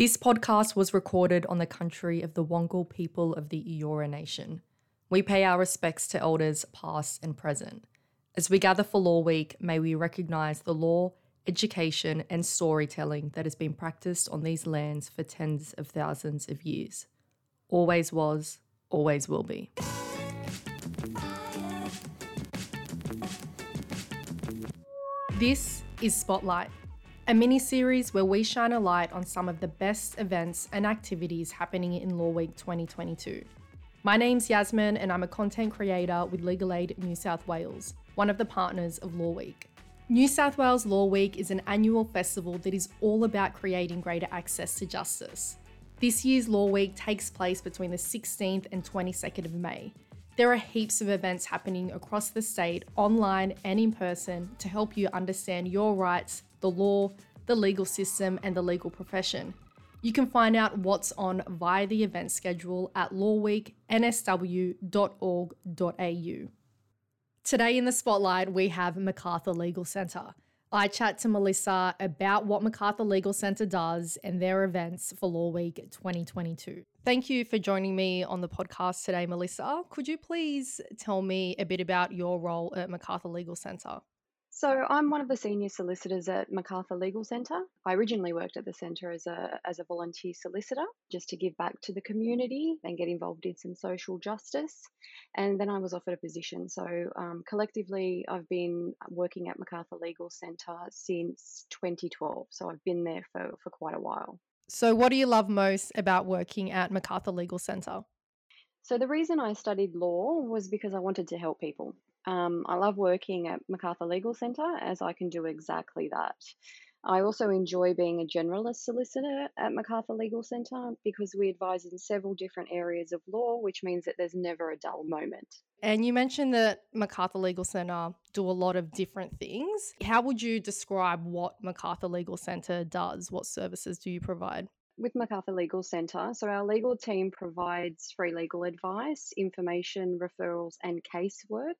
This podcast was recorded on the country of the Wangal people of the Eora Nation. We pay our respects to elders past and present. As we gather for Law Week, may we recognise the law, education, and storytelling that has been practiced on these lands for tens of thousands of years. Always was, always will be. This is Spotlight a mini series where we shine a light on some of the best events and activities happening in Law Week 2022. My name's Yasmin, and I'm a content creator with Legal Aid New South Wales, one of the partners of Law Week. New South Wales Law Week is an annual festival that is all about creating greater access to justice. This year's Law Week takes place between the 16th and 22nd of May. There are heaps of events happening across the state, online and in person, to help you understand your rights the law, the legal system, and the legal profession. You can find out what's on via the event schedule at lawweeknsw.org.au. Today in the spotlight, we have Macarthur Legal Centre. I chat to Melissa about what Macarthur Legal Centre does and their events for Law Week 2022. Thank you for joining me on the podcast today, Melissa. Could you please tell me a bit about your role at Macarthur Legal Centre? So I'm one of the senior solicitors at Macarthur Legal Centre. I originally worked at the centre as a as a volunteer solicitor, just to give back to the community and get involved in some social justice. And then I was offered a position. So um, collectively, I've been working at Macarthur Legal Centre since 2012. So I've been there for for quite a while. So what do you love most about working at Macarthur Legal Centre? So the reason I studied law was because I wanted to help people. Um, I love working at Macarthur Legal Centre as I can do exactly that. I also enjoy being a generalist solicitor at Macarthur Legal Centre because we advise in several different areas of law, which means that there's never a dull moment. And you mentioned that Macarthur Legal Centre do a lot of different things. How would you describe what Macarthur Legal Centre does? What services do you provide? With Macarthur Legal Centre. So, our legal team provides free legal advice, information, referrals, and casework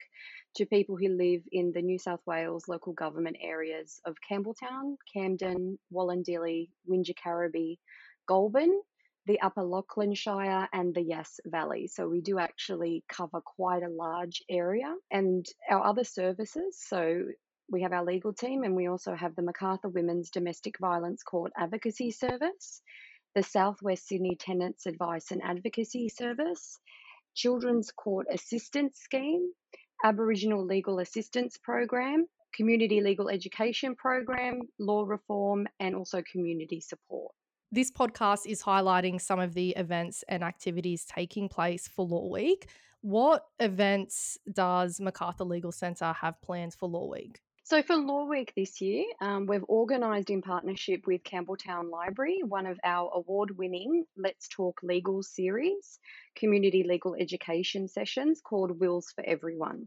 to people who live in the New South Wales local government areas of Campbelltown, Camden, Wollondilly, Wingecarribee, Goulburn, the Upper Lachlan Shire, and the Yass Valley. So, we do actually cover quite a large area. And our other services, so we have our legal team and we also have the Macarthur Women's Domestic Violence Court Advocacy Service the Southwest Sydney Tenants Advice and Advocacy Service, Children's Court Assistance Scheme, Aboriginal Legal Assistance Program, Community Legal Education Program, Law Reform, and also community support. This podcast is highlighting some of the events and activities taking place for Law Week. What events does Macarthur Legal Centre have planned for Law Week? So for Law Week this year, um, we've organised in partnership with Campbelltown Library one of our award-winning Let's Talk Legal series, community legal education sessions called Wills for Everyone.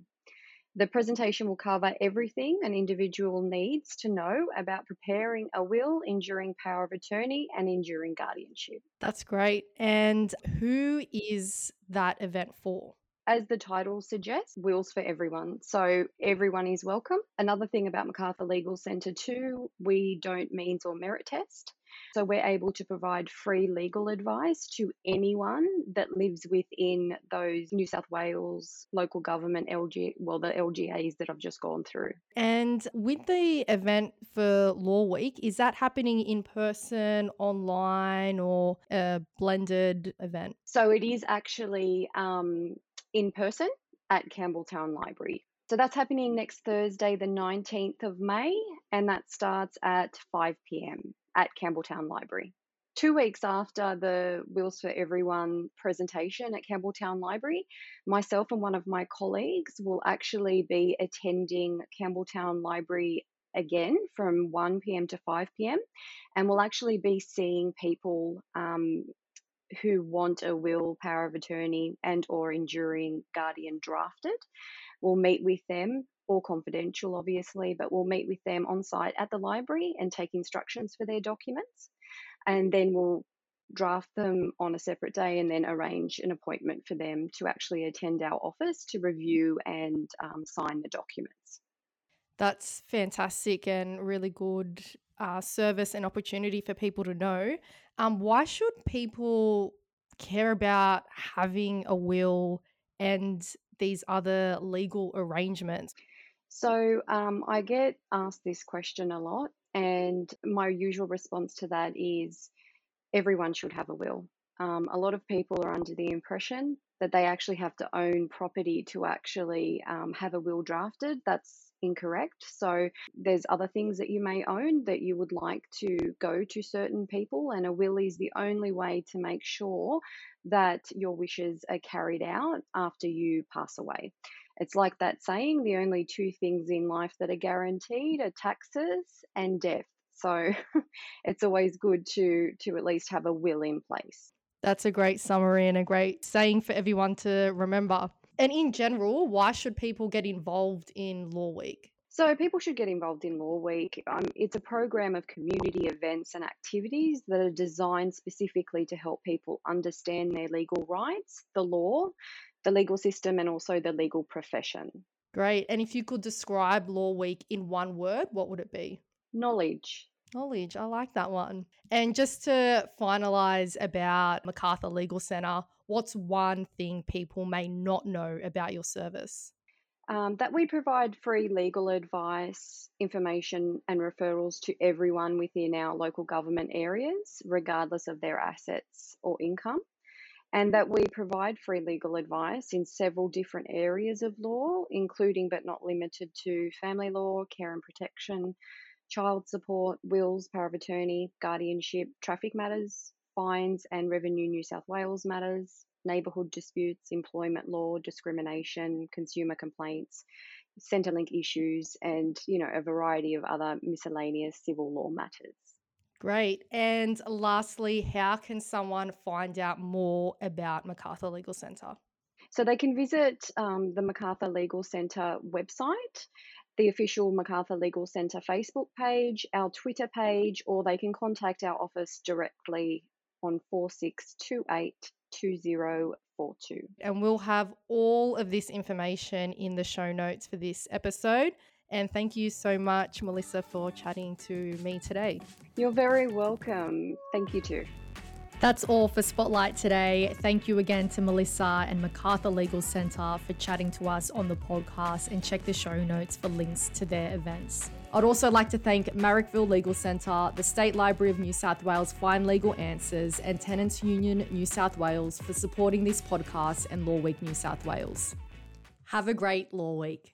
The presentation will cover everything an individual needs to know about preparing a will, enduring power of attorney, and enduring guardianship. That's great. And who is that event for? As the title suggests, wills for everyone. So everyone is welcome. Another thing about Macarthur Legal Centre, too, we don't means or merit test. So we're able to provide free legal advice to anyone that lives within those New South Wales local government LG, well, the LGAs that I've just gone through. And with the event for Law Week, is that happening in person, online, or a blended event? So it is actually um, in person at Campbelltown Library. So that's happening next Thursday, the 19th of May, and that starts at 5 pm at Campbelltown Library. Two weeks after the Wills for Everyone presentation at Campbelltown Library, myself and one of my colleagues will actually be attending Campbelltown Library again from 1 p.m. to 5 p.m. and we'll actually be seeing people um, who want a will, power of attorney, and or enduring guardian drafted. We'll meet with them, all confidential, obviously, but we'll meet with them on site at the library and take instructions for their documents, and then we'll draft them on a separate day and then arrange an appointment for them to actually attend our office to review and um, sign the documents. That's fantastic and really good uh, service and opportunity for people to know. Um, why should people care about having a will and these other legal arrangements? So um, I get asked this question a lot, and my usual response to that is everyone should have a will. Um, a lot of people are under the impression that they actually have to own property to actually um, have a will drafted. That's incorrect. So there's other things that you may own that you would like to go to certain people, and a will is the only way to make sure that your wishes are carried out after you pass away. It's like that saying the only two things in life that are guaranteed are taxes and death. So it's always good to to at least have a will in place. That's a great summary and a great saying for everyone to remember. And in general, why should people get involved in Law Week? So, people should get involved in Law Week. Um, it's a program of community events and activities that are designed specifically to help people understand their legal rights, the law, the legal system, and also the legal profession. Great. And if you could describe Law Week in one word, what would it be? Knowledge. Knowledge. I like that one. And just to finalize about MacArthur Legal Centre, what's one thing people may not know about your service? Um, that we provide free legal advice, information, and referrals to everyone within our local government areas, regardless of their assets or income. And that we provide free legal advice in several different areas of law, including but not limited to family law, care and protection, child support, wills, power of attorney, guardianship, traffic matters, fines and revenue New South Wales matters, neighbourhood disputes, employment law, discrimination, consumer complaints, Centrelink issues, and you know a variety of other miscellaneous civil law matters. Great. And lastly, how can someone find out more about MacArthur Legal Centre? So they can visit um, the MacArthur Legal Centre website the official MacArthur Legal Centre Facebook page, our Twitter page, or they can contact our office directly on 4628 2042. And we'll have all of this information in the show notes for this episode. And thank you so much, Melissa, for chatting to me today. You're very welcome. Thank you too. That's all for Spotlight today. Thank you again to Melissa and MacArthur Legal Centre for chatting to us on the podcast and check the show notes for links to their events. I'd also like to thank Marrickville Legal Centre, the State Library of New South Wales Find Legal Answers, and Tenants Union New South Wales for supporting this podcast and Law Week New South Wales. Have a great Law Week.